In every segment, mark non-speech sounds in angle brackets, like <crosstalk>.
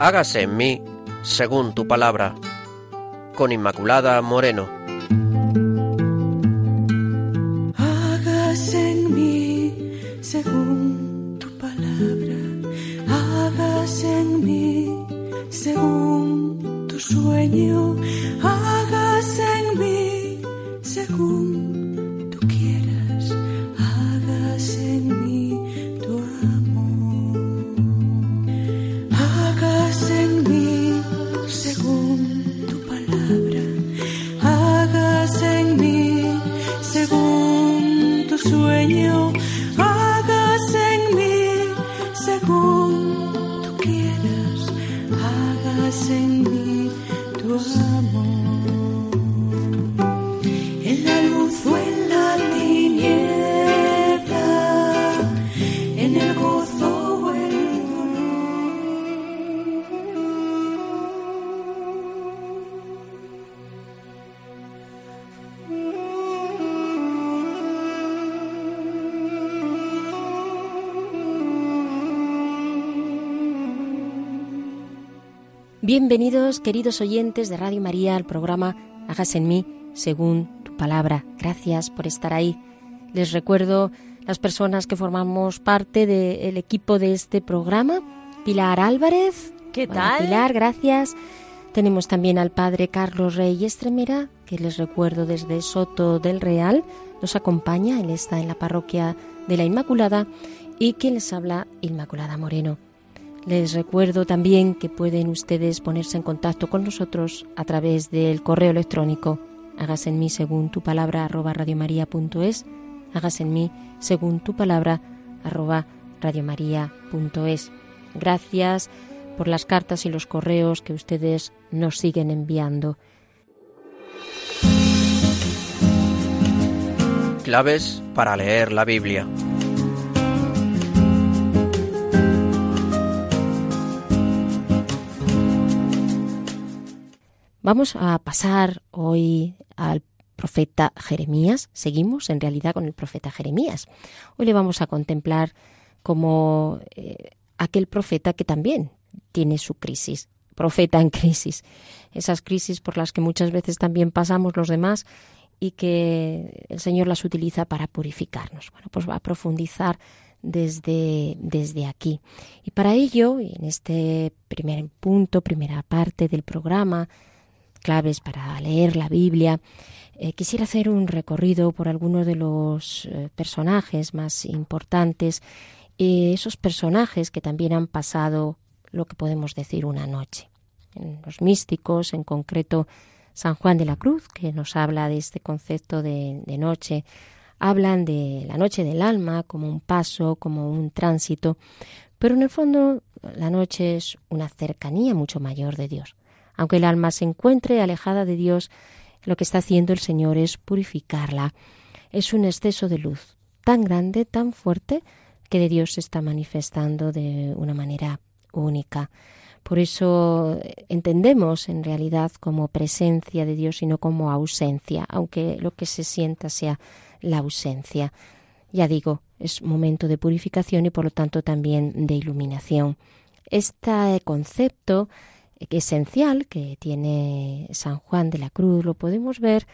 hágase en mí según tu palabra. Con Inmaculada Moreno. Bienvenidos, queridos oyentes de Radio María, al programa Hágase en mí según tu palabra. Gracias por estar ahí. Les recuerdo las personas que formamos parte del equipo de este programa. Pilar Álvarez. ¿Qué Hola, tal? Pilar, gracias. Tenemos también al padre Carlos Rey Estremera, que les recuerdo desde Soto del Real. Nos acompaña, él está en la parroquia de la Inmaculada y quien les habla, Inmaculada Moreno. Les recuerdo también que pueden ustedes ponerse en contacto con nosotros a través del correo electrónico hágase en mí según tu palabra arroba radiomaria.es hágase en mí según tu palabra arroba radiomaria.es Gracias por las cartas y los correos que ustedes nos siguen enviando. Claves para leer la Biblia. Vamos a pasar hoy al profeta Jeremías. Seguimos en realidad con el profeta Jeremías. Hoy le vamos a contemplar como eh, aquel profeta que también tiene su crisis, profeta en crisis. Esas crisis por las que muchas veces también pasamos los demás y que el Señor las utiliza para purificarnos. Bueno, pues va a profundizar desde, desde aquí. Y para ello, en este primer punto, primera parte del programa, claves para leer la Biblia, eh, quisiera hacer un recorrido por algunos de los eh, personajes más importantes, eh, esos personajes que también han pasado lo que podemos decir una noche. Los místicos, en concreto San Juan de la Cruz, que nos habla de este concepto de noche, hablan de la noche del alma como un paso, como un tránsito, pero en el fondo la noche es una cercanía mucho mayor de Dios. Aunque el alma se encuentre alejada de Dios, lo que está haciendo el Señor es purificarla. Es un exceso de luz tan grande, tan fuerte, que de Dios se está manifestando de una manera única. Por eso entendemos en realidad como presencia de Dios y no como ausencia, aunque lo que se sienta sea la ausencia. Ya digo, es momento de purificación y por lo tanto también de iluminación. Este concepto esencial que tiene San Juan de la Cruz lo podemos ver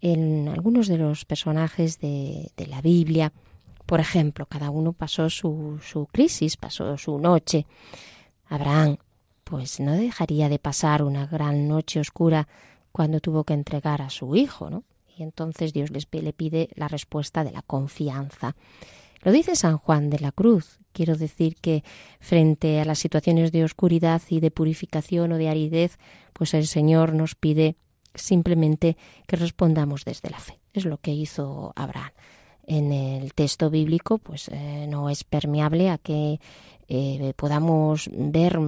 en algunos de los personajes de, la Biblia. Por ejemplo, cada uno pasó su, crisis, pasó su noche. Abraham, pues no dejaría de pasar una gran noche oscura cuando tuvo que entregar a su hijo, ¿no? Y entonces Dios le pide la respuesta de la confianza. Lo dice San Juan de la Cruz. Quiero decir que frente a las situaciones de oscuridad y de purificación o de aridez, pues el Señor nos pide simplemente que respondamos desde la fe. Es lo que hizo Abraham. En el texto bíblico, pues eh, no es permeable a que eh, podamos ver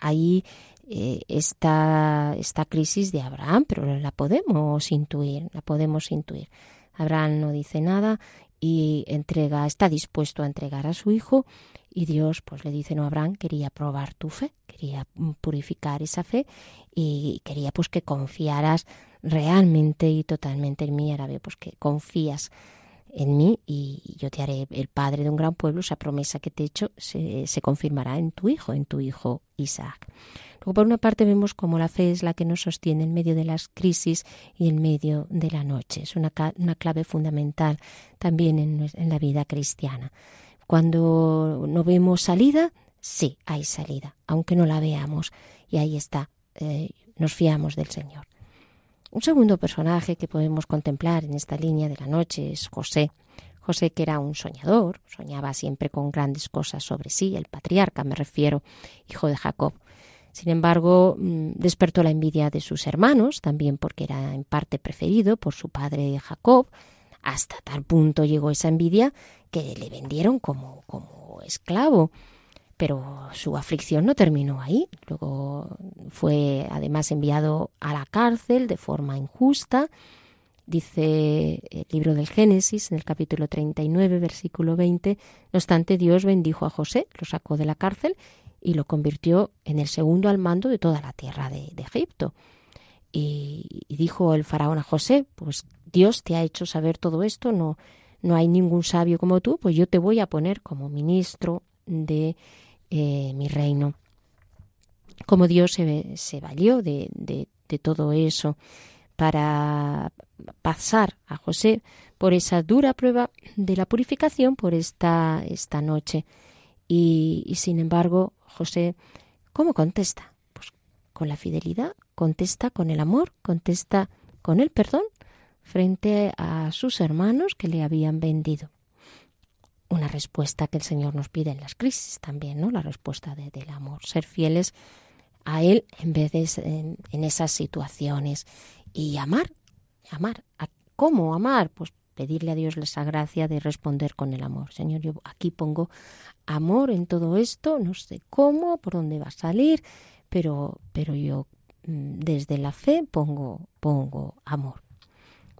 ahí eh, esta, esta crisis de Abraham, pero la podemos intuir, la podemos intuir. Abraham no dice nada y entrega, está dispuesto a entregar a su hijo. Y Dios pues le dice, no, Abraham quería probar tu fe, quería purificar esa fe y quería pues que confiaras realmente y totalmente en mí, ahora pues que confías en mí y yo te haré el padre de un gran pueblo, esa promesa que te he hecho se, se confirmará en tu hijo, en tu hijo Isaac. Luego, por una parte, vemos cómo la fe es la que nos sostiene en medio de las crisis y en medio de la noche. Es una, una clave fundamental también en, en la vida cristiana. Cuando no vemos salida, sí, hay salida, aunque no la veamos. Y ahí está, eh, nos fiamos del Señor. Un segundo personaje que podemos contemplar en esta línea de la noche es José. José que era un soñador, soñaba siempre con grandes cosas sobre sí, el patriarca me refiero, hijo de Jacob. Sin embargo, mm, despertó la envidia de sus hermanos, también porque era en parte preferido por su padre Jacob. Hasta tal punto llegó esa envidia que le vendieron como, como esclavo. Pero su aflicción no terminó ahí. Luego fue además enviado a la cárcel de forma injusta. Dice el libro del Génesis, en el capítulo 39, versículo 20, no obstante Dios bendijo a José, lo sacó de la cárcel y lo convirtió en el segundo al mando de toda la tierra de, Egipto. Y, dijo el faraón a José, pues Dios te ha hecho saber todo esto, no, no hay ningún sabio como tú, pues yo te voy a poner como ministro de eh, mi reino. Como Dios se, se valió de, todo eso para pasar a José por esa dura prueba de la purificación por esta, esta noche. Y, y, sin embargo, José, ¿cómo contesta? Pues con la fidelidad, contesta con el amor, contesta con el perdón frente a sus hermanos que le habían vendido. Una respuesta que el Señor nos pide en las crisis también, ¿no? La respuesta del amor, ser fieles a Él en vez de en, en esas situaciones y amar, amar. ¿Cómo amar? Pues pedirle a Dios esa gracia de responder con el amor. Señor, yo aquí pongo amor en todo esto, no sé cómo, por dónde va a salir, pero, pero yo mm, desde la fe pongo, pongo amor.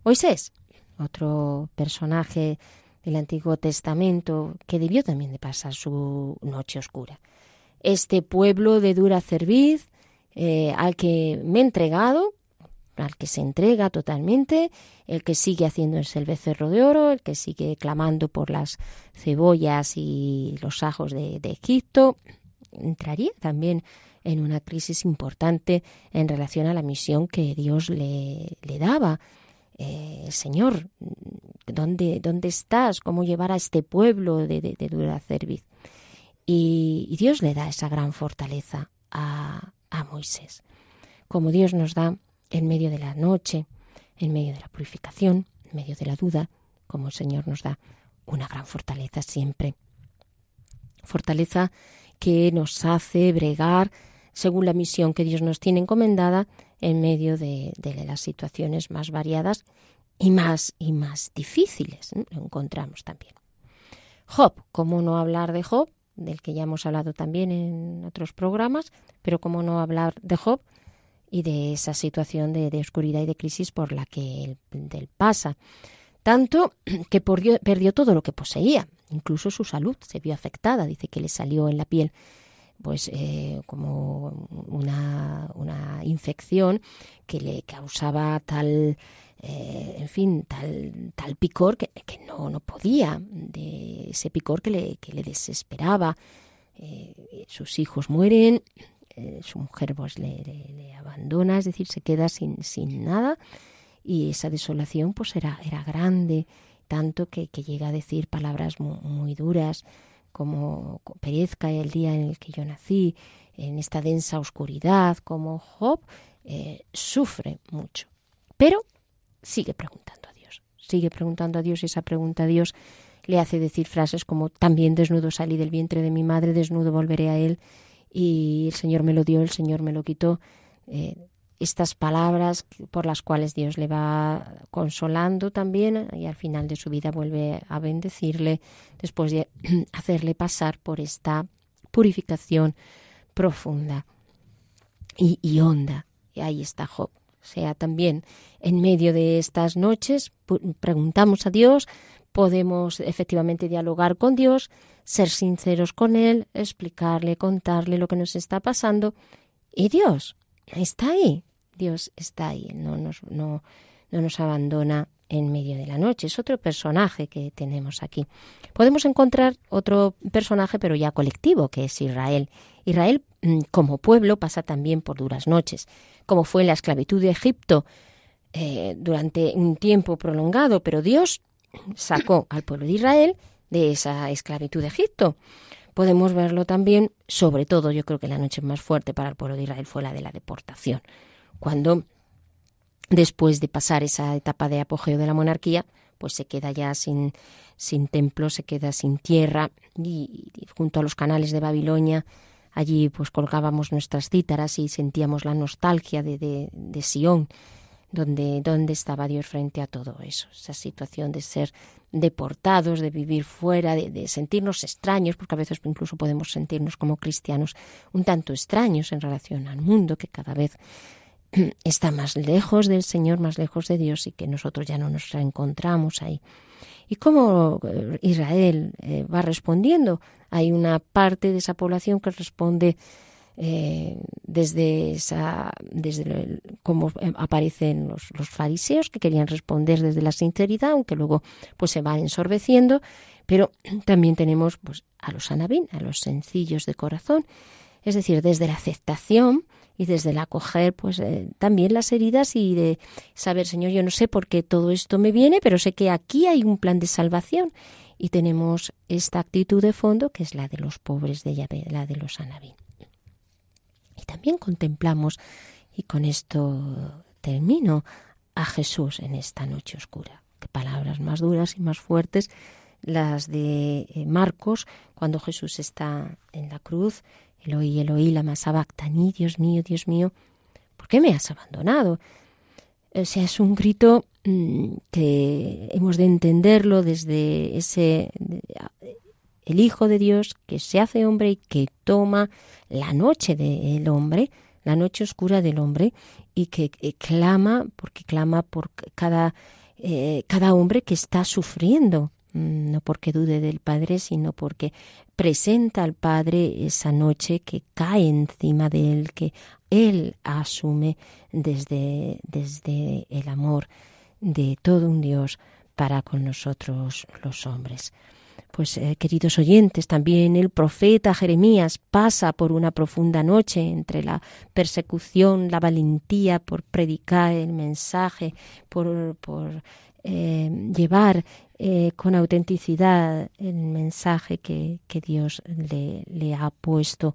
Moisés, otro personaje del Antiguo Testamento que debió también de pasar su noche oscura. Este pueblo de dura cerviz eh, al que me he entregado, al que se entrega totalmente, el que sigue haciéndose el becerro de oro, el que sigue clamando por las cebollas y los ajos de, Egipto, entraría también en una crisis importante en relación a la misión que Dios le, daba. Eh, Señor, ¿dónde, ¿dónde estás? ¿Cómo llevar a este pueblo de, de, dura cerviz? Y, y, Dios le da esa gran fortaleza a, a Moisés. Como Dios nos da en medio de la noche, en medio de la purificación, en medio de la duda, como el Señor nos da una gran fortaleza siempre. Fortaleza que nos hace bregar según la misión que Dios nos tiene encomendada en medio de, de las situaciones más variadas y más y más difíciles. Lo encontramos también. Job, ¿cómo no hablar de Job? Del que ya hemos hablado también en otros programas, pero ¿cómo no hablar de Job y de esa situación de, oscuridad y de crisis por la que él, pasa. Tanto <clears throat> que perdió, todo lo que poseía, incluso su salud se vio afectada, dice que le salió en la piel pues eh, como una, una, infección que le causaba tal eh, en fin tal tal picor que, no, no podía de ese picor que le, que le desesperaba eh, sus hijos mueren eh, su mujer pues le, abandona, es decir, se queda sin, sin nada y esa desolación pues era, era grande, tanto que, llega a decir palabras muy, duras como perezca el día en el que yo nací, en esta densa oscuridad, como Job, sufre mucho. Pero sigue preguntando a Dios, sigue preguntando a Dios y esa pregunta a Dios le hace decir frases como también desnudo salí del vientre de mi madre, desnudo volveré a él y el Señor me lo dio, el Señor me lo quitó. Eh, estas palabras por las cuales Dios le va consolando también y al final de su vida vuelve a bendecirle después de <clears throat> hacerle pasar por esta purificación profunda y, y honda. Y ahí está Job. Sea, también en medio de estas noches preguntamos a Dios, podemos efectivamente dialogar con Dios, ser sinceros con Él, explicarle, contarle lo que nos está pasando. Y Dios está ahí, Dios está ahí, no nos, no, no nos abandona en medio de la noche. Es otro personaje que tenemos aquí. Podemos encontrar otro personaje, pero ya colectivo, que es Israel. Israel, como pueblo, pasa también por duras noches, como fue la esclavitud de Egipto eh, durante un tiempo prolongado, pero Dios sacó al pueblo de Israel de esa esclavitud de Egipto. Podemos verlo también, sobre todo, yo creo que la noche más fuerte para el pueblo de Israel fue la de la deportación, cuando después de pasar esa etapa de apogeo de la monarquía, pues se queda ya sin, sin templo, se queda sin tierra y, junto a los canales de Babilonia, allí pues colgábamos nuestras cítaras y sentíamos la nostalgia de, de, de Sion, donde, donde estaba Dios frente a todo eso, esa situación de ser deportados, de vivir fuera, de, de, sentirnos extraños, porque a veces incluso podemos sentirnos como cristianos un tanto extraños en relación al mundo que cada vez <clears throat> está más lejos del Señor, más lejos de Dios y que nosotros ya no nos reencontramos ahí. ¿Y cómo eh, Israel eh, va respondiendo? Hay una parte de esa población que responde eh, desde esa, cómo aparecen los, los, fariseos que querían responder desde la sinceridad, aunque luego pues se va ensorbeciendo, pero <clears throat> también tenemos pues a los anabín, a los sencillos de corazón, es decir, desde la aceptación y desde el acoger pues eh, también las heridas y de saber, Señor, yo no sé por qué todo esto me viene, pero sé que aquí hay un plan de salvación y tenemos esta actitud de fondo que es la de los pobres de Yahvé, la de los anabí. Y también contemplamos, y con esto termino, a Jesús en esta noche oscura. Qué palabras más duras y más fuertes las de eh, Marcos, cuando Jesús está en la cruz Eloí, Eloí, lama sabactani, Dios mío, Dios mío, ¿por qué me has abandonado? O sea, es un grito mmm, que hemos de entenderlo desde ese el Hijo de Dios que se hace hombre y que toma la noche del hombre, la noche oscura del hombre, y que clama, porque clama por cada, eh, cada hombre que está sufriendo Mm, no porque dude del Padre, sino porque presenta al Padre esa noche que cae encima de él, que él asume desde, desde el amor de todo un Dios para con nosotros los hombres. Pues eh, queridos oyentes, también el profeta Jeremías pasa por una profunda noche entre la persecución, la valentía por predicar el mensaje, por, por eh, llevar eh, con autenticidad el mensaje que, que Dios le, le, ha puesto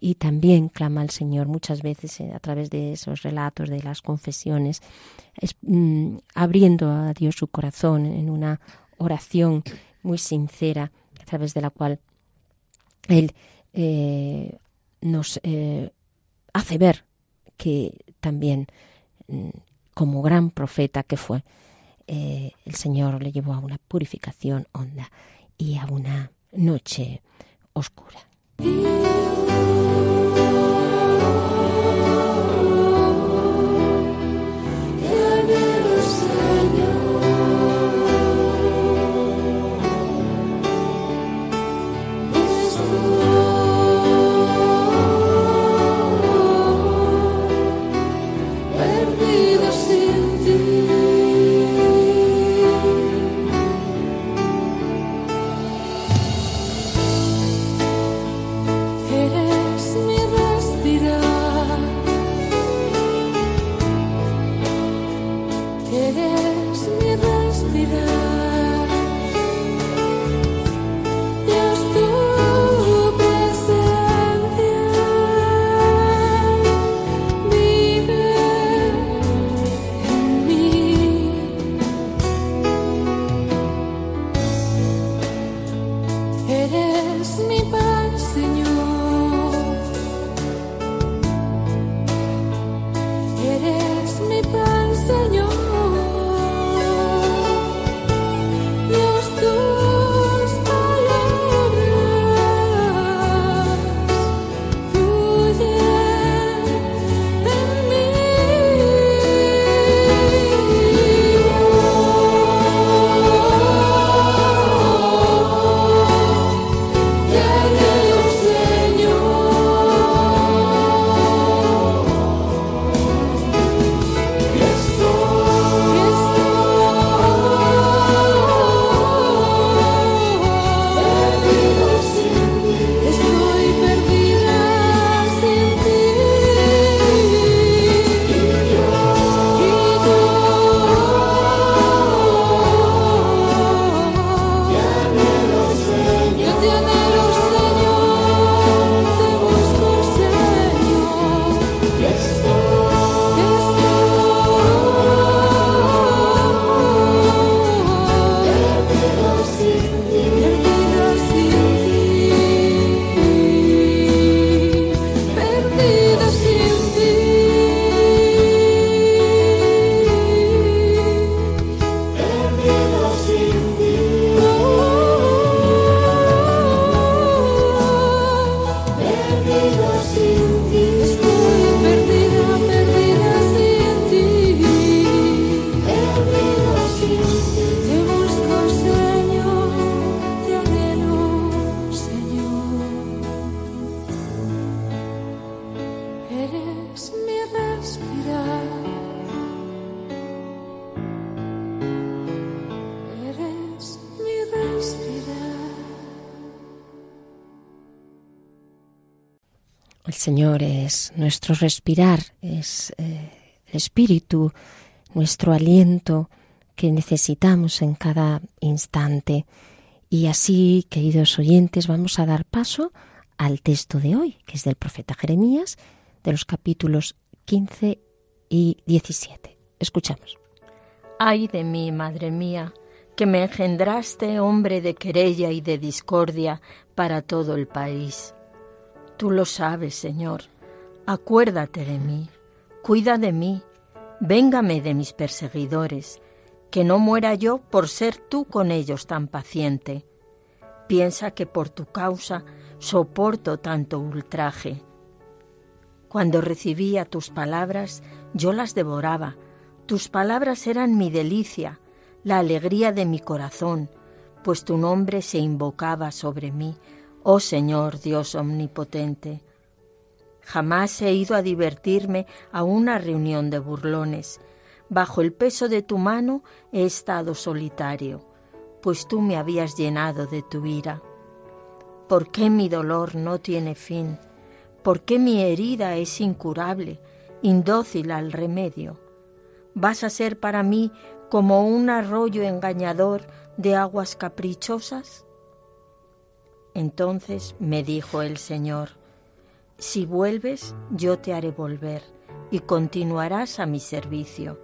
y también clama al Señor muchas veces eh, a través de esos relatos de las confesiones, es, mm, abriendo a Dios su corazón en una oración muy sincera a través de la cual Él eh, nos hace ver que también mm, como gran profeta que fue, eh, el Señor le llevó a una purificación honda y a una noche oscura. Señor es nuestro respirar, es eh, el espíritu, nuestro aliento que necesitamos en cada instante. Y así, queridos oyentes, vamos a dar paso al texto de hoy, que es del profeta Jeremías, de los capítulos 15 y 17. Escuchamos. Ay de mí, madre mía, que me engendraste hombre de querella y de discordia para todo el país. Tú lo sabes, Señor. Acuérdate de mí, cuida de mí, véngame de mis perseguidores, que no muera yo por ser tú con ellos tan paciente. Piensa que por tu causa soporto tanto ultraje. Cuando recibía tus palabras, yo las devoraba. Tus palabras eran mi delicia, la alegría de mi corazón, pues tu nombre se invocaba sobre mí, oh Señor Dios omnipotente. Jamás he ido a divertirme a una reunión de burlones. Bajo el peso de tu mano he estado solitario, pues tú me habías llenado de tu ira. ¿Por qué mi dolor no tiene fin? ¿Por qué mi herida es incurable, indócil al remedio? ¿Vas a ser para mí como un arroyo engañador de aguas caprichosas? Entonces me dijo el Señor, si vuelves, yo te haré volver y continuarás a mi servicio.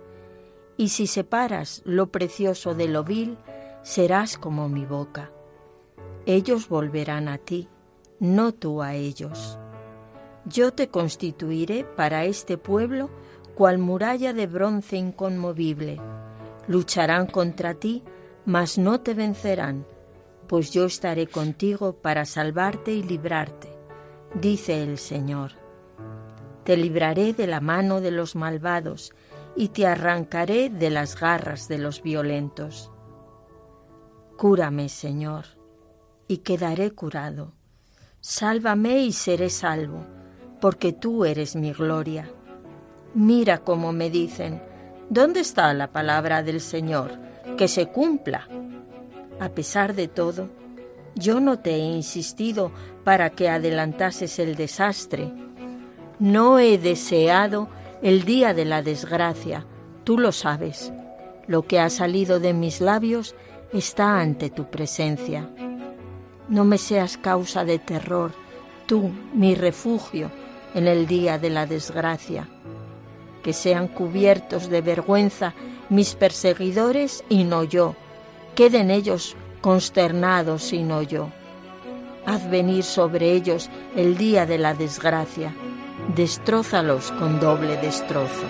Y si separas lo precioso de lo vil, serás como mi boca. Ellos volverán a ti, no tú a ellos. Yo te constituiré para este pueblo cual muralla de bronce inconmovible. Lucharán contra ti, mas no te vencerán, pues yo estaré contigo para salvarte y librarte, dice el Señor. Te libraré de la mano de los malvados y te arrancaré de las garras de los violentos. Cúrame, Señor, y quedaré curado. Sálvame y seré salvo, porque tú eres mi gloria. Mira cómo me dicen, ¿dónde está la palabra del Señor? Que se cumpla. A pesar de todo, yo no te he insistido para que adelantases el desastre. No he deseado el día de la desgracia, tú lo sabes. Lo que ha salido de mis labios está ante tu presencia. No me seas causa de terror, tú, mi refugio, en el día de la desgracia que sean cubiertos de vergüenza mis perseguidores y no yo, queden ellos consternados y no yo. Haz venir sobre ellos el día de la desgracia, destrózalos con doble destrozo.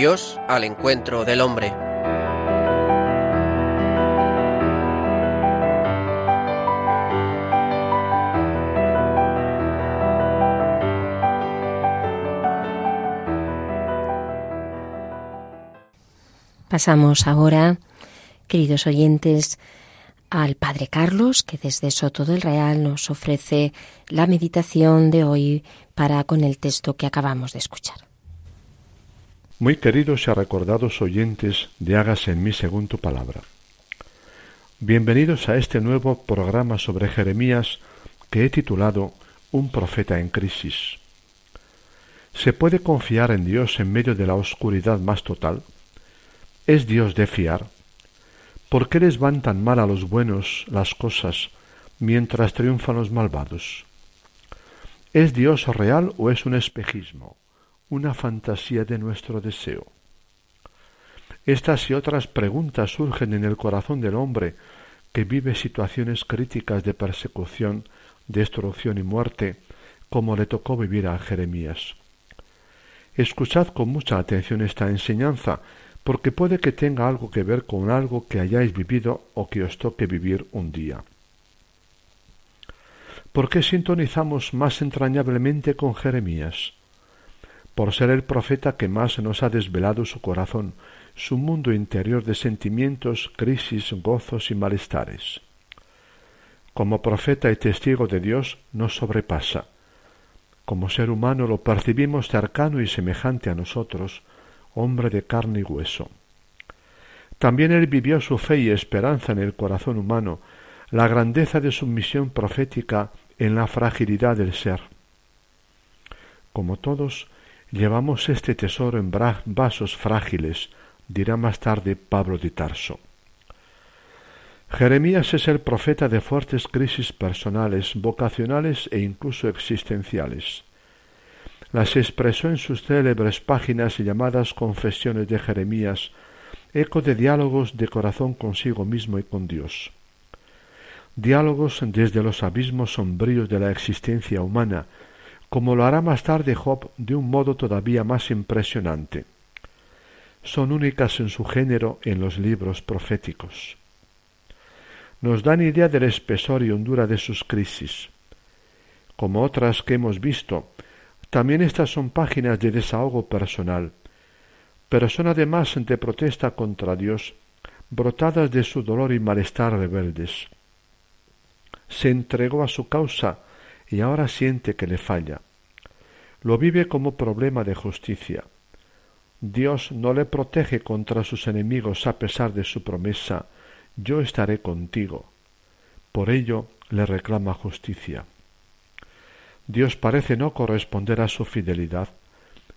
Dios al encuentro del hombre. Pasamos ahora, queridos oyentes, al Padre Carlos, que desde Soto del Real nos ofrece la meditación de hoy para con el texto que acabamos de escuchar. Muy queridos y recordados oyentes de Hágase en mí según tu palabra. Bienvenidos a este nuevo programa sobre Jeremías que he titulado Un profeta en crisis. ¿Se puede confiar en Dios en medio de la oscuridad más total? ¿Es Dios de fiar? ¿Por qué les van tan mal a los buenos las cosas mientras triunfan los malvados? ¿Es Dios real o es un espejismo, una fantasía de nuestro deseo? Estas y otras preguntas surgen en el corazón del hombre que vive situaciones críticas de persecución, destrucción y muerte, como le tocó vivir a Jeremías. Escuchad con mucha atención esta enseñanza, porque puede que tenga algo que ver con algo que hayáis vivido o que os toque vivir un día. ¿Por qué sintonizamos más entrañablemente con Jeremías? Por ser el profeta que más nos ha desvelado su corazón, su mundo interior de sentimientos, crisis, gozos y malestares. Como profeta y testigo de Dios nos sobrepasa. Como ser humano lo percibimos cercano y semejante a nosotros, hombre de carne y hueso. También él vivió su fe y esperanza en el corazón humano, la grandeza de su misión profética en la fragilidad del ser. Como todos, llevamos este tesoro en vasos frágiles, dirá más tarde Pablo de Tarso. Jeremías es el profeta de fuertes crisis personales, vocacionales e incluso existenciales. Las expresó en sus célebres páginas llamadas Confesiones de Jeremías, eco de diálogos de corazón consigo mismo y con Dios. Diálogos desde los abismos sombríos de la existencia humana, como lo hará más tarde Job de un modo todavía más impresionante. Son únicas en su género en los libros proféticos nos dan idea del espesor y hondura de sus crisis. Como otras que hemos visto, también estas son páginas de desahogo personal, pero son además de protesta contra Dios, brotadas de su dolor y malestar rebeldes. Se entregó a su causa y ahora siente que le falla. Lo vive como problema de justicia. Dios no le protege contra sus enemigos a pesar de su promesa, yo estaré contigo. Por ello le reclama justicia. Dios parece no corresponder a su fidelidad,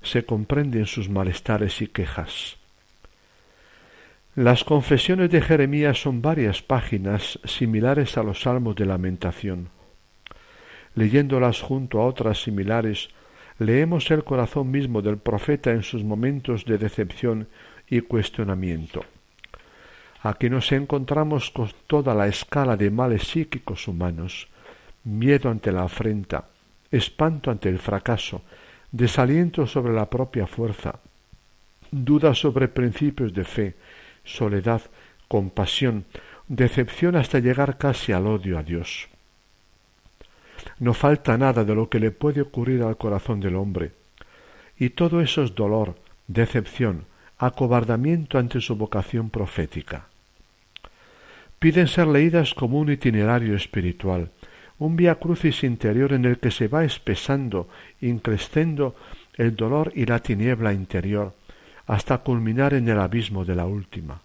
se comprende en sus malestares y quejas. Las confesiones de Jeremías son varias páginas similares a los salmos de lamentación. Leyéndolas junto a otras similares, leemos el corazón mismo del profeta en sus momentos de decepción y cuestionamiento. Aquí nos encontramos con toda la escala de males psíquicos humanos, miedo ante la afrenta, espanto ante el fracaso, desaliento sobre la propia fuerza, duda sobre principios de fe, soledad, compasión, decepción hasta llegar casi al odio a Dios. No falta nada de lo que le puede ocurrir al corazón del hombre, y todo eso es dolor, decepción, acobardamiento ante su vocación profética piden ser leídas como un itinerario espiritual, un vía crucis interior en el que se va espesando, increscendo el dolor y la tiniebla interior, hasta culminar en el abismo de la última.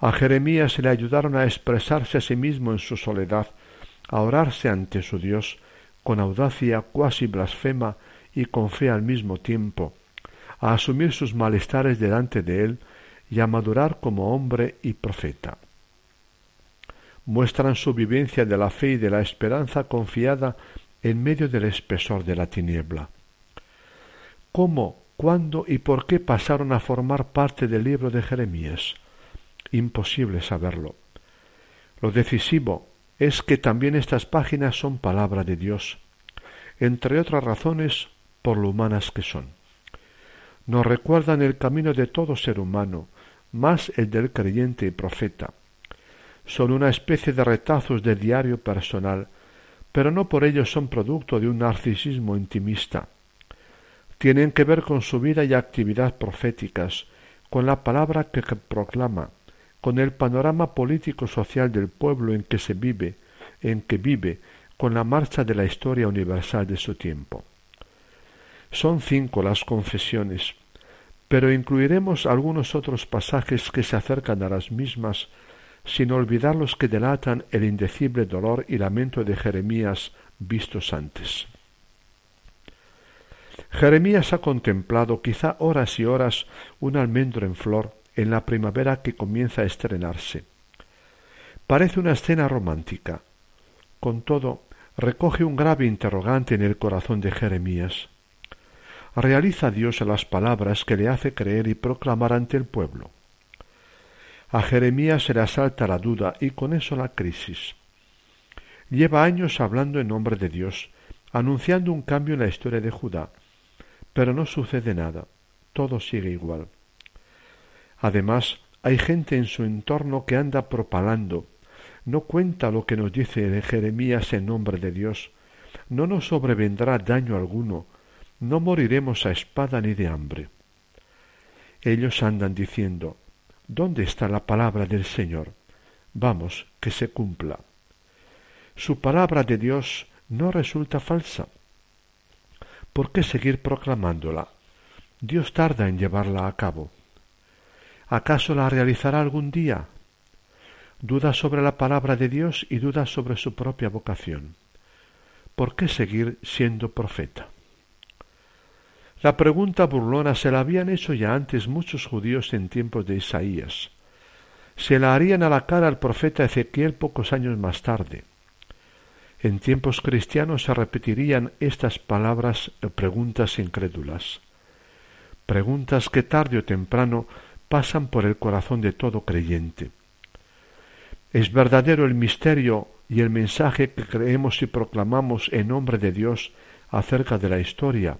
A Jeremías se le ayudaron a expresarse a sí mismo en su soledad, a orarse ante su Dios, con audacia cuasi blasfema y con fe al mismo tiempo, a asumir sus malestares delante de él, y a madurar como hombre y profeta. Muestran su vivencia de la fe y de la esperanza confiada en medio del espesor de la tiniebla. ¿Cómo, cuándo y por qué pasaron a formar parte del libro de Jeremías? Imposible saberlo. Lo decisivo es que también estas páginas son palabra de Dios, entre otras razones por lo humanas que son. Nos recuerdan el camino de todo ser humano, más el del creyente y profeta. Son una especie de retazos de diario personal, pero no por ello son producto de un narcisismo intimista. Tienen que ver con su vida y actividad proféticas, con la palabra que proclama, con el panorama político social del pueblo en que se vive, en que vive, con la marcha de la historia universal de su tiempo. Son cinco las confesiones, pero incluiremos algunos otros pasajes que se acercan a las mismas, sin olvidar los que delatan el indecible dolor y lamento de Jeremías vistos antes. Jeremías ha contemplado quizá horas y horas un almendro en flor en la primavera que comienza a estrenarse. Parece una escena romántica. Con todo, recoge un grave interrogante en el corazón de Jeremías realiza Dios las palabras que le hace creer y proclamar ante el pueblo. A Jeremías se le asalta la duda y con eso la crisis. Lleva años hablando en nombre de Dios, anunciando un cambio en la historia de Judá, pero no sucede nada, todo sigue igual. Además, hay gente en su entorno que anda propalando, no cuenta lo que nos dice Jeremías en nombre de Dios. No nos sobrevendrá daño alguno, no moriremos a espada ni de hambre. Ellos andan diciendo, ¿dónde está la palabra del Señor? Vamos, que se cumpla. Su palabra de Dios no resulta falsa. ¿Por qué seguir proclamándola? Dios tarda en llevarla a cabo. ¿Acaso la realizará algún día? Duda sobre la palabra de Dios y duda sobre su propia vocación. ¿Por qué seguir siendo profeta? La pregunta burlona se la habían hecho ya antes muchos judíos en tiempos de Isaías. Se la harían a la cara al profeta Ezequiel pocos años más tarde. En tiempos cristianos se repetirían estas palabras preguntas incrédulas. Preguntas que tarde o temprano pasan por el corazón de todo creyente. ¿Es verdadero el misterio y el mensaje que creemos y proclamamos en nombre de Dios acerca de la historia?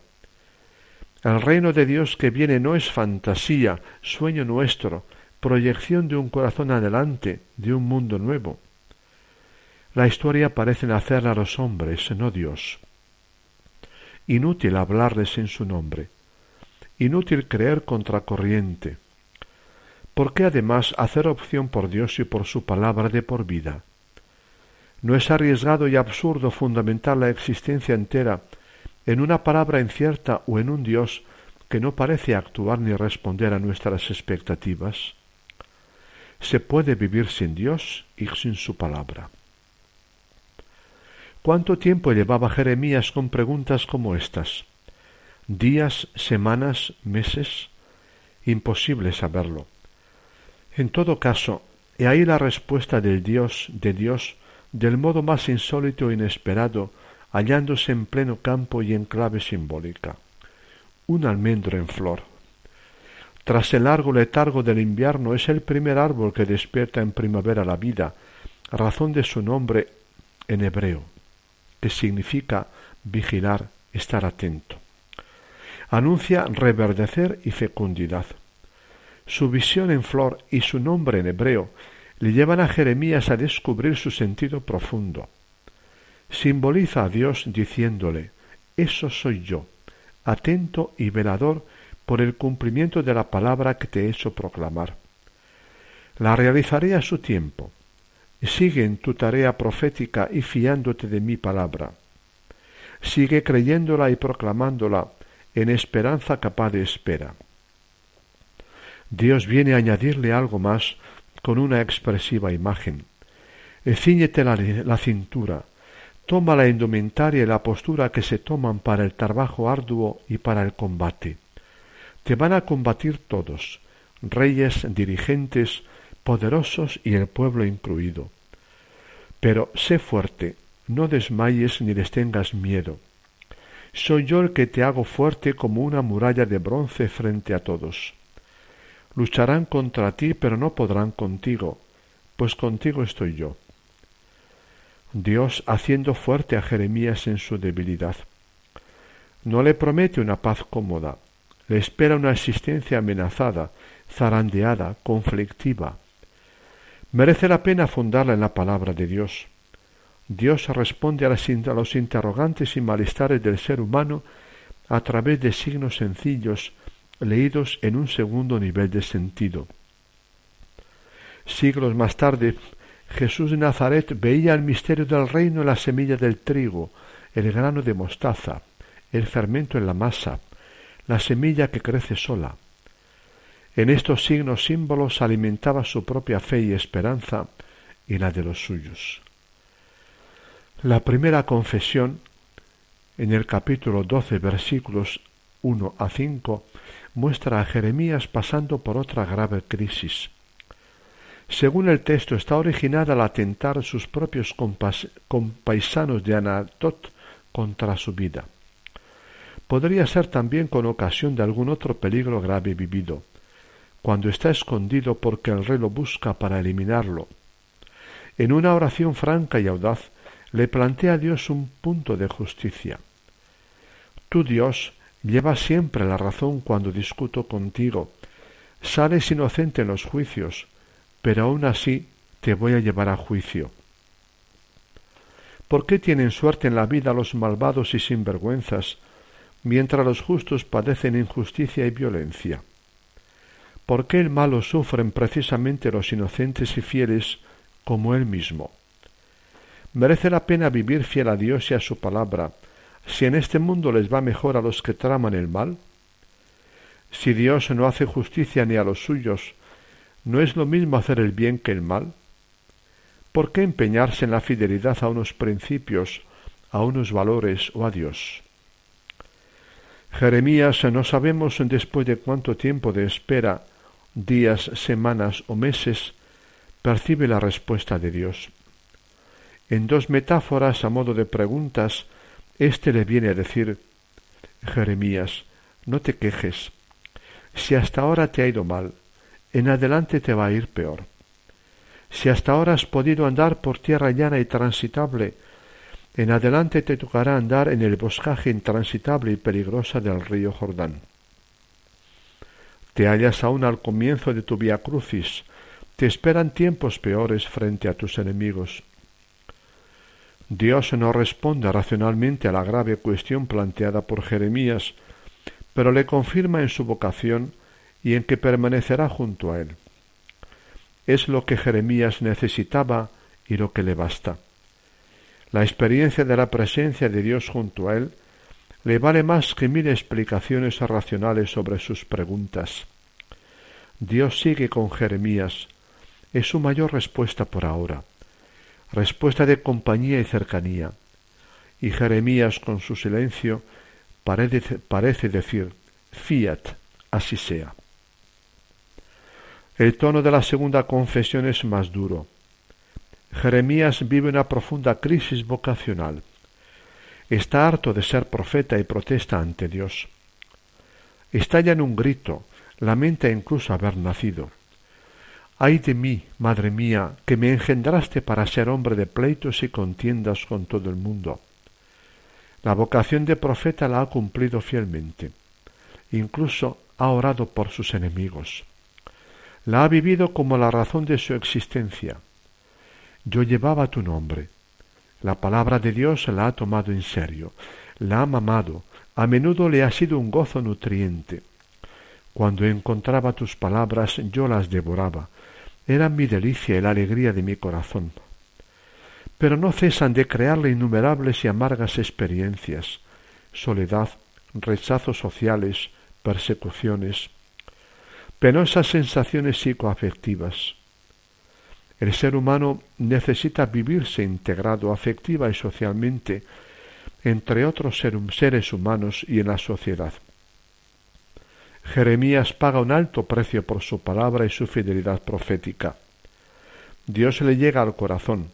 El reino de Dios que viene no es fantasía, sueño nuestro, proyección de un corazón adelante, de un mundo nuevo. La historia parece nacerla a los hombres, no Dios. Inútil hablarles en su nombre. Inútil creer contracorriente. ¿Por qué además hacer opción por Dios y por su palabra de por vida? ¿No es arriesgado y absurdo fundamentar la existencia entera en una palabra incierta o en un Dios que no parece actuar ni responder a nuestras expectativas? Se puede vivir sin Dios y sin su palabra. ¿Cuánto tiempo llevaba Jeremías con preguntas como estas? ¿Días, semanas, meses? Imposible saberlo. En todo caso, he ahí la respuesta del Dios, de Dios, del modo más insólito e inesperado hallándose en pleno campo y en clave simbólica. Un almendro en flor. Tras el largo letargo del invierno es el primer árbol que despierta en primavera la vida, razón de su nombre en hebreo, que significa vigilar, estar atento. Anuncia reverdecer y fecundidad. Su visión en flor y su nombre en hebreo le llevan a Jeremías a descubrir su sentido profundo simboliza a Dios diciéndole, eso soy yo, atento y velador por el cumplimiento de la palabra que te he hecho proclamar. La realizaré a su tiempo. Sigue en tu tarea profética y fiándote de mi palabra. Sigue creyéndola y proclamándola en esperanza capaz de espera. Dios viene a añadirle algo más con una expresiva imagen. Cíñete la, la cintura, Toma la indumentaria y la postura que se toman para el trabajo arduo y para el combate. Te van a combatir todos, reyes, dirigentes, poderosos y el pueblo incluido. Pero sé fuerte, no desmayes ni les tengas miedo. Soy yo el que te hago fuerte como una muralla de bronce frente a todos. Lucharán contra ti, pero no podrán contigo, pues contigo estoy yo. Dios haciendo fuerte a Jeremías en su debilidad. No le promete una paz cómoda, le espera una existencia amenazada, zarandeada, conflictiva. Merece la pena fundarla en la palabra de Dios. Dios responde a, los interrogantes y malestares del ser humano a través de signos sencillos leídos en un segundo nivel de sentido. Siglos más tarde, Jesús de Nazaret veía el misterio del reino en la semilla del trigo, el grano de mostaza, el fermento en la masa, la semilla que crece sola. En estos signos símbolos alimentaba su propia fe y esperanza y la de los suyos. La primera confesión, en el capítulo doce versículos uno a cinco, muestra a Jeremías pasando por otra grave crisis. Según el texto, está originada al atentar sus propios compaisanos de Anatot contra su vida. Podría ser también con ocasión de algún otro peligro grave vivido, cuando está escondido porque el rey lo busca para eliminarlo. En una oración franca y audaz, le plantea a Dios un punto de justicia. Tú, Dios, llevas siempre la razón cuando discuto contigo. Sales inocente en los juicios, pero aun así te voy a llevar a juicio. ¿Por qué tienen suerte en la vida los malvados y sinvergüenzas, mientras los justos padecen injusticia y violencia? ¿Por qué el malo sufren precisamente los inocentes y fieles como él mismo? Merece la pena vivir fiel a Dios y a su palabra, si en este mundo les va mejor a los que traman el mal. Si Dios no hace justicia ni a los suyos, ¿no es lo mismo hacer el bien que el mal? ¿Por qué empeñarse en la fidelidad a unos principios, a unos valores o a Dios? Jeremías no sabemos después de cuánto tiempo de espera, días, semanas o meses, percibe la respuesta de Dios. En dos metáforas a modo de preguntas, éste le viene a decir Jeremías, no te quejes. Si hasta ahora te ha ido mal, en adelante te va a ir peor. Si hasta ahora has podido andar por tierra llana y transitable, en adelante te tocará andar en el boscaje intransitable y peligrosa del río Jordán. Te hallas aún al comienzo de tu vía crucis, te esperan tiempos peores frente a tus enemigos. Dios no responde racionalmente a la grave cuestión planteada por Jeremías, pero le confirma en su vocación y en que permanecerá junto a él. Es lo que Jeremías necesitaba y lo que le basta. La experiencia de la presencia de Dios junto a él le vale más que mil explicaciones racionales sobre sus preguntas. Dios sigue con Jeremías. Es su mayor respuesta por ahora respuesta de compañía y cercanía. Y Jeremías con su silencio parece, decir, fiat, así sea. El tono de la segunda confesión es más duro. Jeremías vive una profunda crisis vocacional. Está harto de ser profeta y protesta ante Dios. Estalla en un grito, lamenta incluso haber nacido. Ay de mí, madre mía, que me engendraste para ser hombre de pleitos y contiendas con todo el mundo. La vocación de profeta la ha cumplido fielmente. Incluso ha orado por sus enemigos. La ha vivido como la razón de su existencia. Yo llevaba tu nombre. La palabra de Dios la ha tomado en serio, la ha mamado, a menudo le ha sido un gozo nutriente. Cuando encontraba tus palabras yo las devoraba, eran mi delicia y la alegría de mi corazón. Pero no cesan de crearle innumerables y amargas experiencias, soledad, rechazos sociales, persecuciones, penosas sensaciones psicoafectivas. El ser humano necesita vivirse integrado afectiva y socialmente entre otros seres humanos y en la sociedad. Jeremías paga un alto precio por su palabra y su fidelidad profética. Dios le llega al corazón,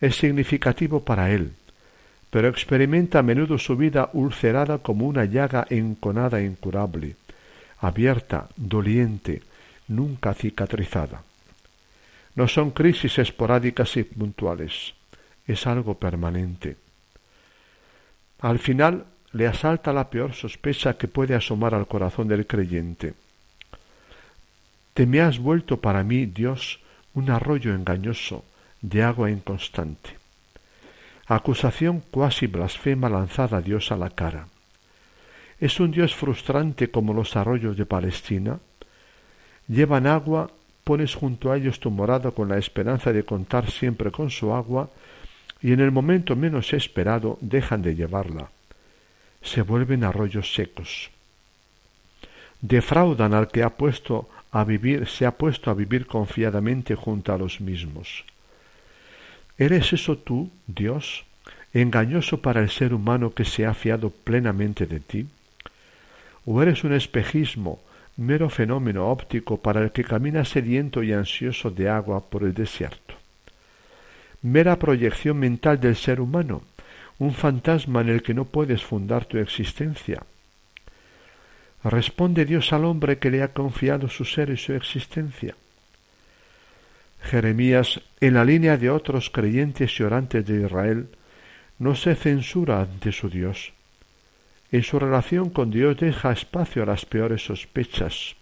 es significativo para él, pero experimenta a menudo su vida ulcerada como una llaga enconada incurable, abierta, doliente, nunca cicatrizada. No son crisis esporádicas y puntuales, es algo permanente. Al final le asalta la peor sospecha que puede asomar al corazón del creyente. Te me has vuelto para mí, Dios, un arroyo engañoso, de agua inconstante. Acusación cuasi blasfema lanzada a Dios a la cara. ¿Es un Dios frustrante como los arroyos de Palestina? Llevan agua, pones junto a ellos tu morada con la esperanza de contar siempre con su agua, y en el momento menos esperado dejan de llevarla se vuelven arroyos secos. Defraudan al que ha puesto a vivir, se ha puesto a vivir confiadamente junto a los mismos. ¿Eres eso tú, Dios, engañoso para el ser humano que se ha fiado plenamente de ti? ¿O eres un espejismo, mero fenómeno óptico para el que camina sediento y ansioso de agua por el desierto? ¿Mera proyección mental del ser humano? Un fantasma en el que no puedes fundar tu existencia. Responde Dios al hombre que le ha confiado su ser y su existencia. Jeremías, en la línea de otros creyentes y orantes de Israel, no se censura ante su Dios. En su relación con Dios deja espacio a las peores sospechas.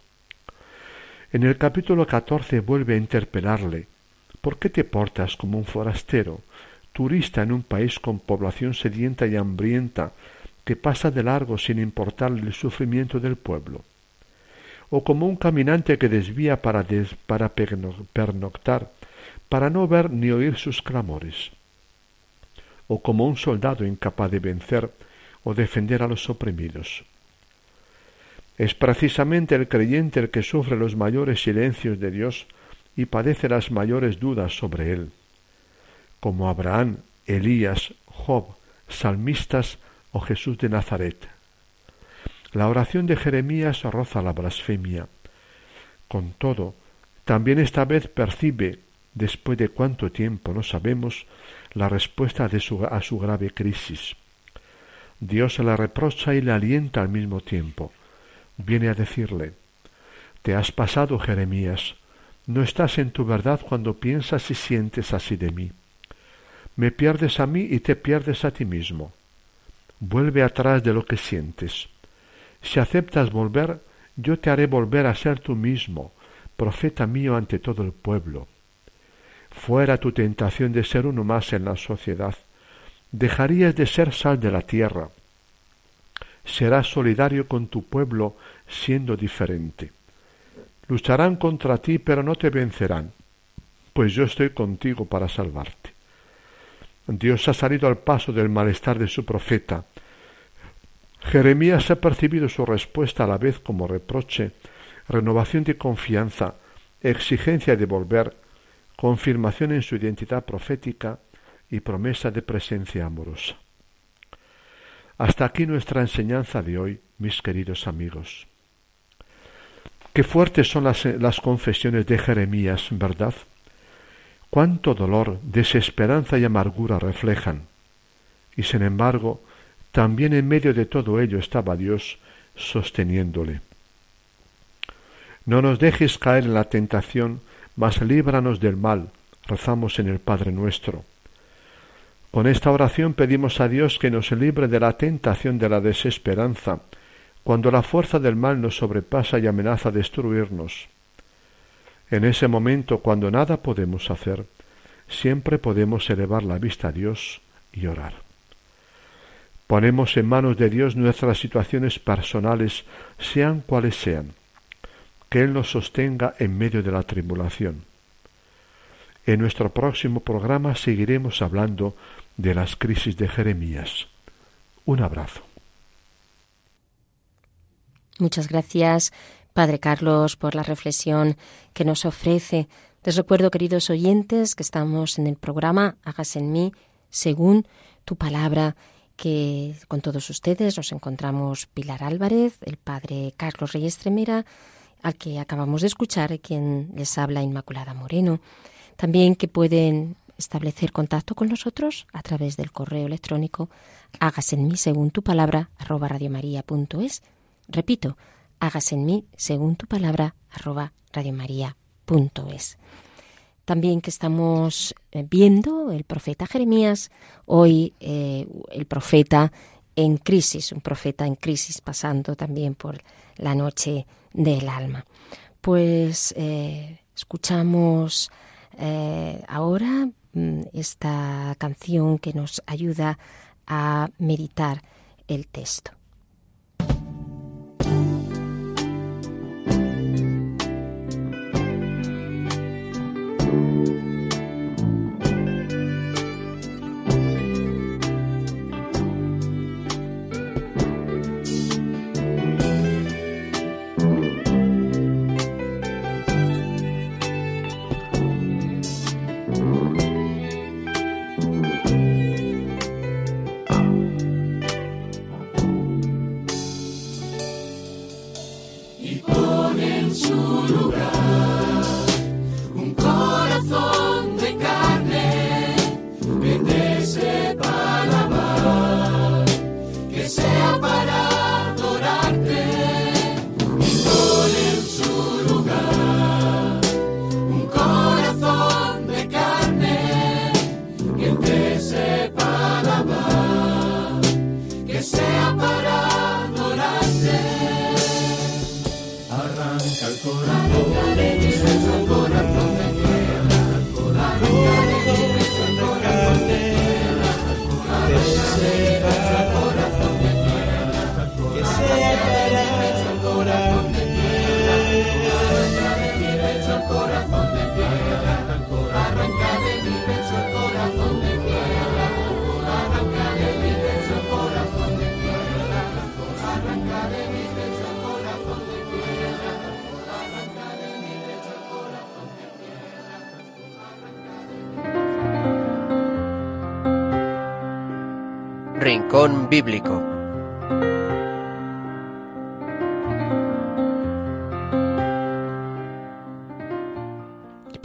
En el capítulo catorce vuelve a interpelarle, ¿Por qué te portas como un forastero, turista en un país con población sedienta y hambrienta, que pasa de largo sin importarle el sufrimiento del pueblo? ¿O como un caminante que desvía para, para pernoctar, para no ver ni oír sus clamores? ¿O como un soldado incapaz de vencer o defender a los oprimidos? Es precisamente el creyente el que sufre los mayores silencios de Dios y padece las mayores dudas sobre él, como Abraham, Elías, Job, salmistas o Jesús de Nazaret. La oración de Jeremías roza la blasfemia. Con todo, también esta vez percibe, después de cuánto tiempo no sabemos, la respuesta de su, a su grave crisis. Dios la reprocha y le alienta al mismo tiempo. Viene a decirle, Te has pasado, Jeremías, no estás en tu verdad cuando piensas y sientes así de mí. Me pierdes a mí y te pierdes a ti mismo. Vuelve atrás de lo que sientes. Si aceptas volver, yo te haré volver a ser tú mismo, profeta mío ante todo el pueblo. Fuera tu tentación de ser uno más en la sociedad. Dejarías de ser sal de la tierra. Serás solidario con tu pueblo siendo diferente. Lucharán contra ti, pero no te vencerán, pues yo estoy contigo para salvarte. Dios ha salido al paso del malestar de su profeta. Jeremías ha percibido su respuesta a la vez como reproche, renovación de confianza, exigencia de volver, confirmación en su identidad profética y promesa de presencia amorosa. Hasta aquí nuestra enseñanza de hoy, mis queridos amigos. Qué fuertes son las, las confesiones de Jeremías, ¿verdad? Cuánto dolor, desesperanza y amargura reflejan. Y sin embargo, también en medio de todo ello estaba Dios sosteniéndole. No nos dejes caer en la tentación, mas líbranos del mal, rezamos en el Padre nuestro. Con esta oración pedimos a Dios que nos libre de la tentación de la desesperanza, cuando la fuerza del mal nos sobrepasa y amenaza destruirnos. En ese momento, cuando nada podemos hacer, siempre podemos elevar la vista a Dios y orar. Ponemos en manos de Dios nuestras situaciones personales, sean cuales sean, que Él nos sostenga en medio de la tribulación. En nuestro próximo programa seguiremos hablando de las crisis de Jeremías. Un abrazo. Muchas gracias, Padre Carlos, por la reflexión que nos ofrece. Les recuerdo, queridos oyentes, que estamos en el programa Hagas en mí según tu palabra, que con todos ustedes nos encontramos Pilar Álvarez, el Padre Carlos Reyes Tremera, al que acabamos de escuchar, quien les habla Inmaculada Moreno. También que pueden establecer contacto con nosotros a través del correo electrónico hágase en mí según tu palabra arroba radiomaria.es Repito, hágase en mí según tu palabra arroba radiomaria.es. También que estamos eh, viendo el profeta Jeremías, hoy eh, el profeta en crisis, un profeta en crisis pasando también por la noche del alma. Pues eh, escuchamos ahora mm, esta canción que nos ayuda a meditar el texto.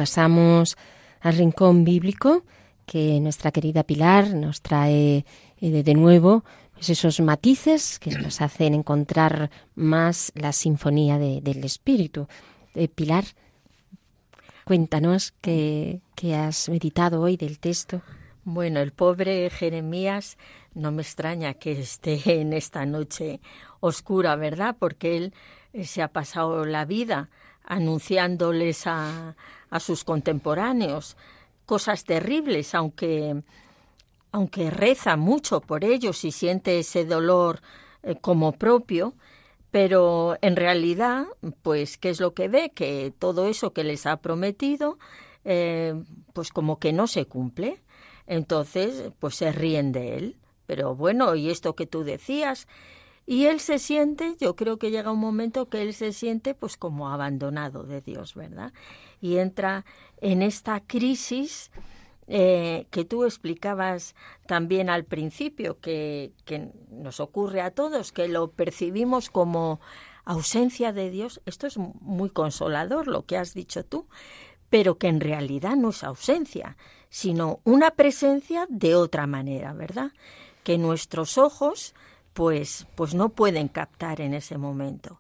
Pasamos al Rincón Bíblico que nuestra querida Pilar nos trae eh, de nuevo pues esos matices que nos hacen encontrar más la sinfonía del espíritu. Eh, Pilar, cuéntanos qué, qué has meditado hoy del texto. Bueno, el pobre Jeremías no me extraña que esté en esta noche oscura, ¿verdad? Porque él eh, se ha pasado la vida anunciándoles a, a sus contemporáneos cosas terribles, aunque aunque reza mucho por ellos y siente ese dolor eh, como propio, pero en realidad, pues, ¿qué es lo que ve? Que todo eso que les ha prometido, eh, pues como que no se cumple. Entonces, pues se ríen de él. Pero bueno, y esto que tú decías, y él se siente, yo creo que llega un momento que él se siente pues como abandonado de Dios, ¿verdad? Y entra en esta crisis eh, que tú explicabas también al principio, que, que nos ocurre a todos, que lo percibimos como ausencia de Dios. Esto es muy consolador lo que has dicho tú, pero que en realidad no es ausencia, sino una presencia de otra manera, ¿verdad? Que nuestros ojos pues pues no pueden captar en ese momento,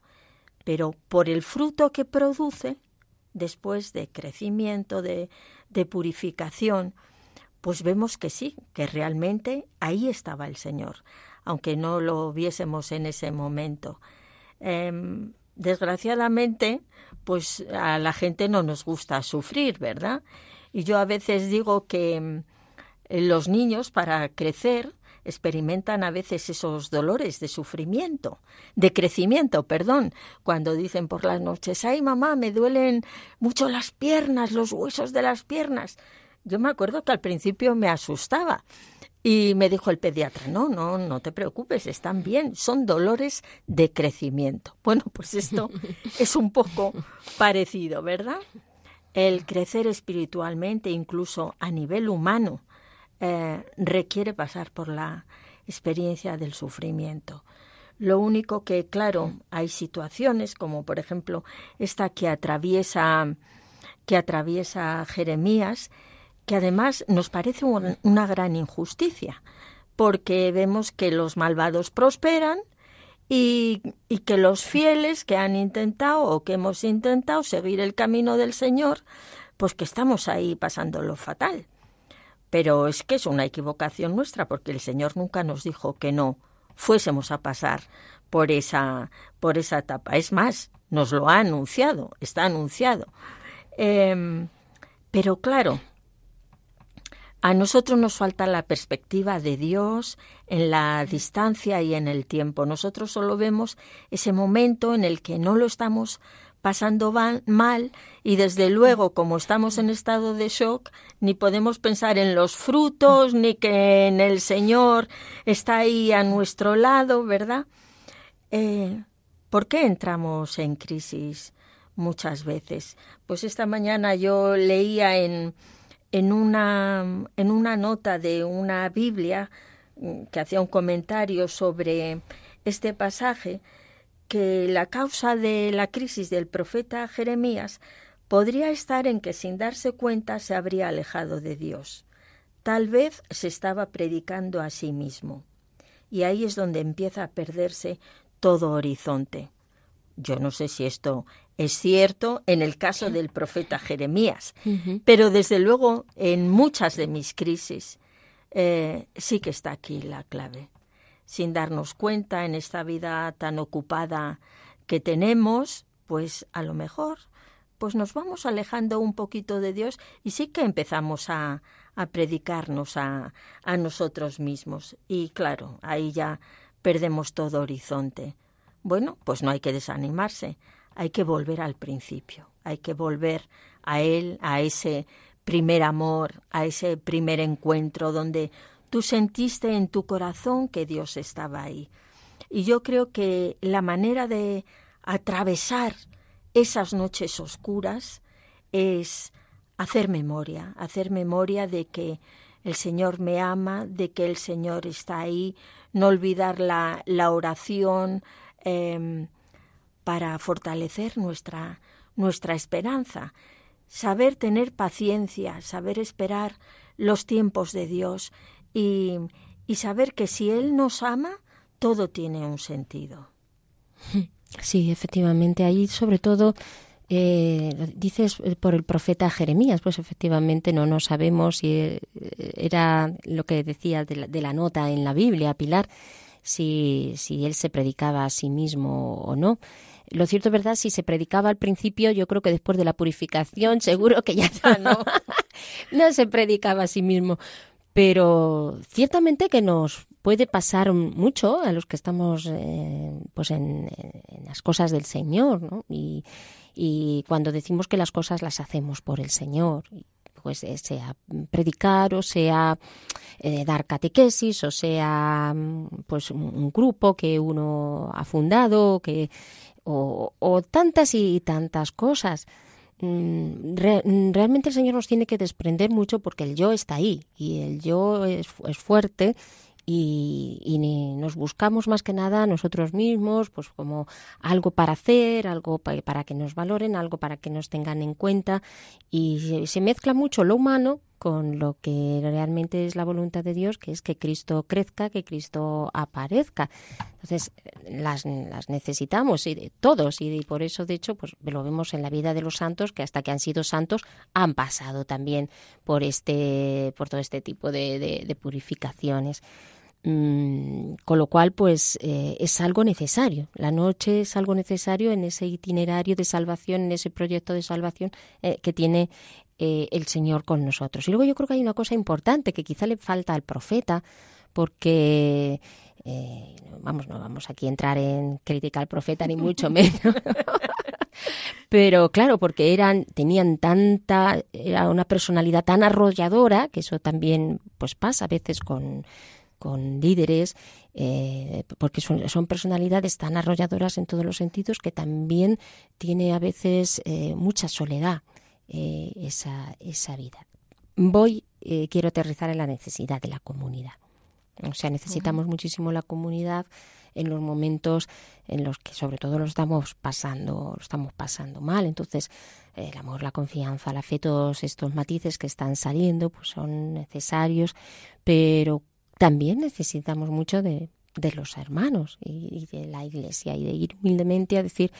pero por el fruto que produce después de crecimiento, de, de purificación, pues vemos que sí, que realmente ahí estaba el Señor, aunque no lo viésemos en ese momento. Em, desgraciadamente, pues a la gente no nos gusta sufrir, ¿verdad? Y yo a veces digo que em, los niños para crecer experimentan a veces esos dolores de sufrimiento, de crecimiento, perdón, cuando dicen por las noches, ay mamá, me duelen mucho las piernas, los huesos de las piernas. Yo me acuerdo que al principio me asustaba y me dijo el pediatra, no, no, no te preocupes, están bien, son dolores de crecimiento. Bueno, pues esto <laughs> es un poco parecido, ¿verdad? El crecer espiritualmente, incluso a nivel humano, eh, requiere pasar por la experiencia del sufrimiento. Lo único que, claro, hay situaciones como por ejemplo esta que atraviesa que atraviesa Jeremías, que además nos parece una gran injusticia, porque vemos que los malvados prosperan y, que los fieles que han intentado o que hemos intentado seguir el camino del Señor, pues que estamos ahí pasándolo fatal. Pero es que es una equivocación nuestra, porque el Señor nunca nos dijo que no fuésemos a pasar por esa, por esa etapa. Es más, nos lo ha anunciado, está anunciado. Em, pero claro, a nosotros nos falta la perspectiva de Dios en la distancia y en el tiempo. Nosotros solo vemos ese momento en el que no lo estamos pasando mal y desde luego como estamos en estado de shock ni podemos pensar en los frutos ni que en el Señor está ahí a nuestro lado, ¿verdad? Eh, ¿Por qué entramos en crisis muchas veces? Pues esta mañana yo leía en, en, una, en una nota de una Biblia mm, que hacía un comentario sobre este pasaje que la causa de la crisis del profeta Jeremías podría estar en que sin darse cuenta se habría alejado de Dios. Tal vez se estaba predicando a sí mismo. Y ahí es donde empieza a perderse todo horizonte. Yo no sé si esto es cierto en el caso del profeta Jeremías, pero desde luego en muchas de mis crisis eh, sí que está aquí la clave sin darnos cuenta en esta vida tan ocupada que tenemos, pues a lo mejor pues nos vamos alejando un poquito de Dios y sí que empezamos a, a predicarnos a, a nosotros mismos. Y claro, ahí ya perdemos todo horizonte. Bueno, pues no hay que desanimarse, hay que volver al principio, hay que volver a Él, a ese primer amor, a ese primer encuentro donde tú sentiste en tu corazón que Dios estaba ahí. Y yo creo que la manera de atravesar esas noches oscuras es hacer memoria, hacer memoria de que el Señor me ama, de que el Señor está ahí, no olvidar la, la oración em, para fortalecer nuestra, nuestra esperanza, saber tener paciencia, saber esperar los tiempos de Dios y, y saber que si Él nos ama, todo tiene un sentido. <laughs> Sí, efectivamente, ahí sobre todo eh, dices eh, por el profeta Jeremías, pues efectivamente no, no sabemos si eh, era lo que decía de la, de la nota en la Biblia, Pilar, si, si él se predicaba a sí mismo o no. Lo cierto es verdad, si se predicaba al principio, yo creo que después de la purificación, seguro que ya no, <laughs> no se predicaba a sí mismo. Pero ciertamente que nos puede pasar mucho a los que estamos pues en, las cosas del Señor, ¿no? Y, cuando decimos que las cosas las hacemos por el Señor, pues eh, sea predicar o sea eh, dar catequesis o sea pues un grupo que uno ha fundado que o, tantas y tantas cosas mm, realmente el Señor nos tiene que desprender mucho porque el yo está ahí y el yo es, es fuerte y, y nos buscamos más que nada nosotros mismos, pues como algo para hacer, algo para que nos valoren, algo para que nos tengan en cuenta. Y se, mezcla mucho lo humano con lo que realmente es la voluntad de Dios, que es que Cristo crezca, que Cristo aparezca. Entonces, las, necesitamos y todos, y, por eso, de hecho, pues lo vemos en la vida de los santos, que hasta que han sido santos han pasado también por este, por todo este tipo de, de purificaciones. Mm, con lo cual, pues eh, es algo necesario. La noche es algo necesario en ese itinerario de salvación, en ese proyecto de salvación eh, que tiene eh, el Señor con nosotros. Y luego yo creo que hay una cosa importante que quizá le falta al profeta, porque vamos, no vamos aquí a entrar en crítica al profeta ni mucho <laughs> menos. Pero claro, porque eran, tenían tanta, era una personalidad tan arrolladora, que eso también pues pasa a veces con, con líderes, eh, porque son, son, personalidades tan arrolladoras en todos los sentidos que también tiene a veces eh, mucha soledad eh, esa, esa vida. Voy, quiero aterrizar en la necesidad de la comunidad. O sea, necesitamos muchísimo la comunidad en los momentos en los que sobre todo lo estamos pasando, lo estamos pasando mal. Entonces, el amor, la confianza, la fe, todos estos matices que están saliendo, pues son necesarios, pero también necesitamos mucho de, de los hermanos y, de la iglesia. Y de ir humildemente a decir,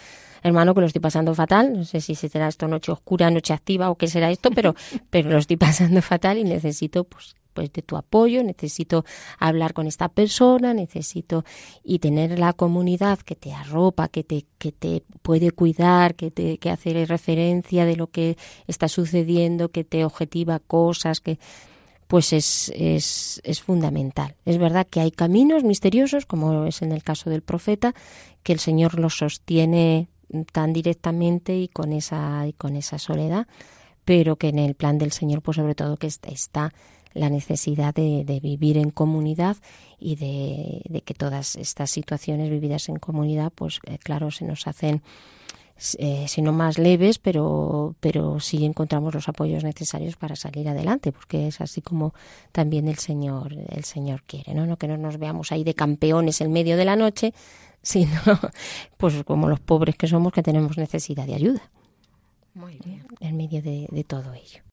hermano, que lo estoy pasando fatal, no sé si será esto noche oscura, noche activa o qué será esto, pero, <laughs> pero lo estoy pasando fatal y necesito pues pues de tu apoyo, necesito hablar con esta persona, necesito y tener la comunidad que te arropa, que te, que te puede cuidar, que te que hace referencia de lo que está sucediendo, que te objetiva cosas, que pues es, es, es fundamental. Es verdad que hay caminos misteriosos, como es en el caso del profeta, que el Señor los sostiene tan directamente y con esa, y con esa soledad, pero que en el plan del Señor, pues sobre todo que está, la necesidad de, de, vivir en comunidad y de, de, que todas estas situaciones vividas en comunidad, pues eh, claro, se nos hacen eh, sino más leves, pero, pero sí encontramos los apoyos necesarios para salir adelante, porque es así como también el Señor, el Señor quiere, ¿no? No que no nos veamos ahí de campeones en medio de la noche, <laughs> sino pues como los pobres que somos que tenemos necesidad de ayuda. Muy bien. En medio de todo ello.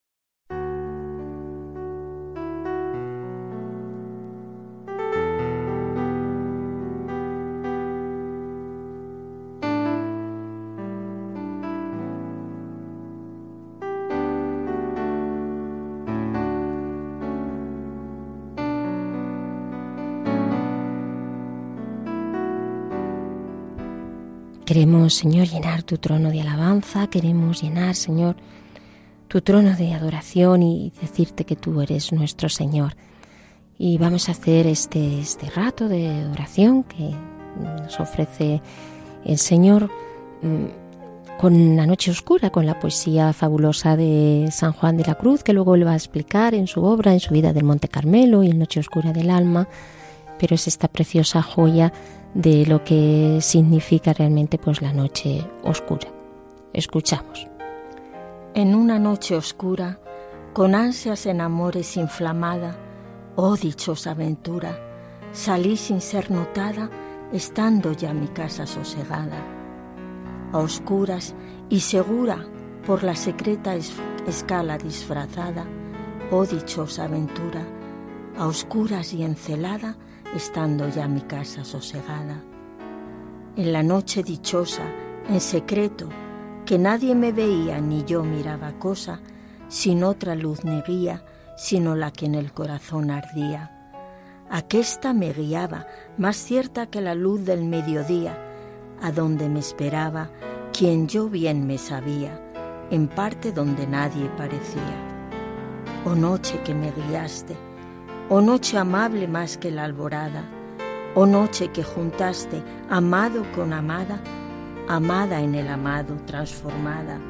Queremos, Señor, llenar tu trono de alabanza, queremos llenar, Señor, tu trono de adoración y decirte que tú eres nuestro Señor. Y vamos a hacer este, este rato de oración que nos ofrece el Señor mm, con la noche oscura, con la poesía fabulosa de San Juan de la Cruz, que luego él va a explicar en su obra, en su vida del Monte Carmelo y en Noche Oscura del Alma, pero es esta preciosa joya de lo que significa realmente pues la noche oscura. Escuchamos. En una noche oscura, con ansias en amores inflamada, oh dichosa aventura, salí sin ser notada, estando ya mi casa sosegada. A oscuras y segura por la secreta escala disfrazada, oh dichosa aventura, a oscuras y encelada, estando ya mi casa sosegada. En la noche dichosa, en secreto, que nadie me veía ni yo miraba cosa, sin otra luz ni guía, sino la que en el corazón ardía. Aquesta me guiaba, más cierta que la luz del mediodía, a donde me esperaba quien yo bien me sabía, en parte donde nadie parecía. Oh noche que me guiaste, oh noche amable más que la alborada, oh noche que juntaste amado con amada, amada en el amado transformada.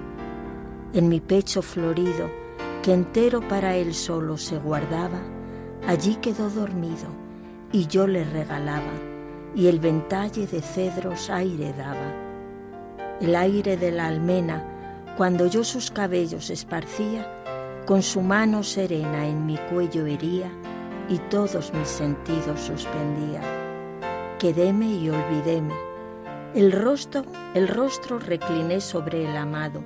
En mi pecho florido, que entero para él solo se guardaba, allí quedó dormido y yo le regalaba, y el ventalle de cedros aire daba. El aire de la almena, cuando yo sus cabellos esparcía, con su mano serena en mi cuello hería y todos mis sentidos suspendía. Quedéme y olvidéme. El rostro, el rostro recliné sobre el amado.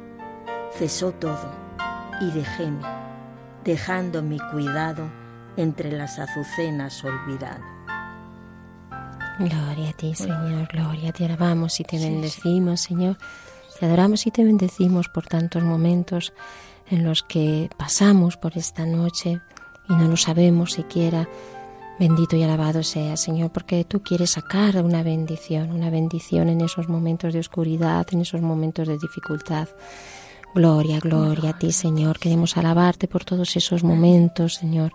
Cesó todo y dejéme, dejando mi cuidado entre las azucenas olvidado. Gloria a ti, Señor, gloria, te alabamos y te bendecimos, Señor. Te adoramos y te bendecimos por tantos momentos en los que pasamos por esta noche y no lo sabemos siquiera. Bendito y alabado sea, Señor, porque tú quieres sacar una bendición, una bendición en esos momentos de oscuridad, en esos momentos de dificultad. Gloria, gloria a ti, Señor. Queremos alabarte por todos esos momentos, Señor,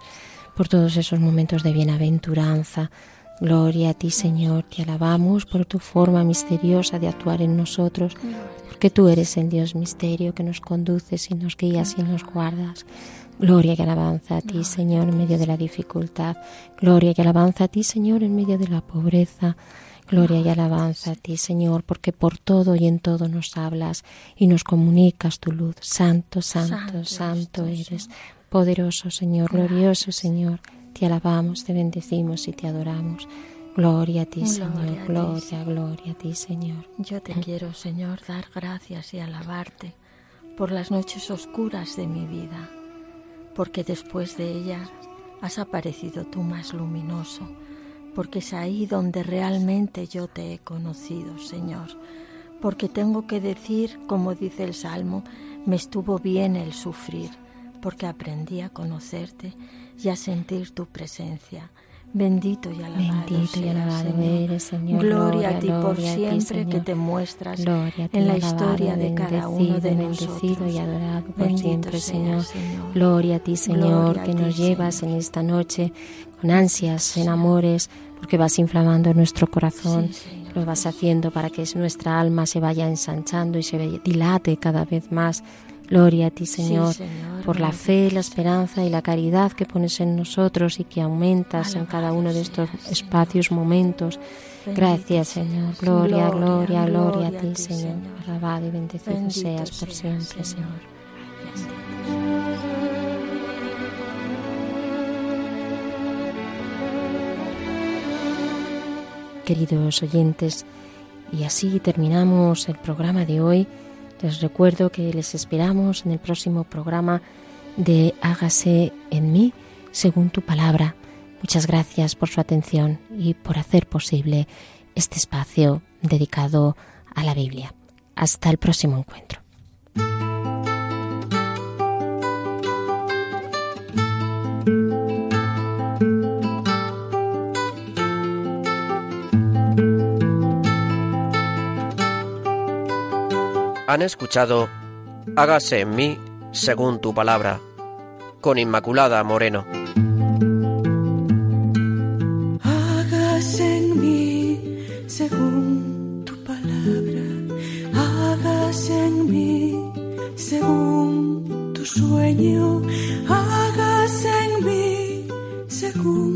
por todos esos momentos de bienaventuranza. Gloria a ti, Señor. Te alabamos por tu forma misteriosa de actuar en nosotros, porque tú eres el Dios misterio que nos conduces y nos guías y nos guardas. Gloria y alabanza a ti, Señor, en medio de la dificultad. Gloria y alabanza a ti, Señor, en medio de la pobreza. Gloria y alabanza a ti, Señor, porque por todo y en todo nos hablas y nos comunicas tu luz. Santo, santo, santo, eres. Poderoso Señor, glorioso Señor, te alabamos, te bendecimos y te adoramos. Gloria a ti, Señor, gloria, gloria a ti, Señor. Yo te quiero, Señor, dar gracias y alabarte por las noches oscuras de mi vida, porque después de ellas has aparecido tú más luminoso porque es ahí donde realmente yo te he conocido, Señor. Porque tengo que decir, como dice el Salmo, me estuvo bien el sufrir, porque aprendí a conocerte y a sentir tu presencia. Bendito y alabado, Bendito y alabado Señor. Señor. Gloria, a ti por siempre que te muestras en la historia de cada uno de bendecido y adorado por siempre, Señor. Gloria a ti, Señor, que nos llevas en esta noche con ansias, en amores, porque vas inflamando nuestro corazón, lo vas haciendo para que nuestra alma se vaya ensanchando y se dilate cada vez más. Gloria a ti, Señor, por la fe, la esperanza y la caridad que pones en nosotros y que aumentas en cada uno de estos espacios, momentos. Gracias, Señor. Gloria, gloria, gloria a ti, Señor. Alabado y bendecido seas por siempre, Señor. queridos oyentes. Y así terminamos el programa de hoy. Les recuerdo que les esperamos en el próximo programa de Hágase en mí según tu palabra. Muchas gracias por su atención y por hacer posible este espacio dedicado a la Biblia. Hasta el próximo encuentro. han escuchado Hágase en mí según tu palabra, con Inmaculada Moreno. Hágase en mí según tu palabra, hágase en mí según tu sueño, hágase en mí según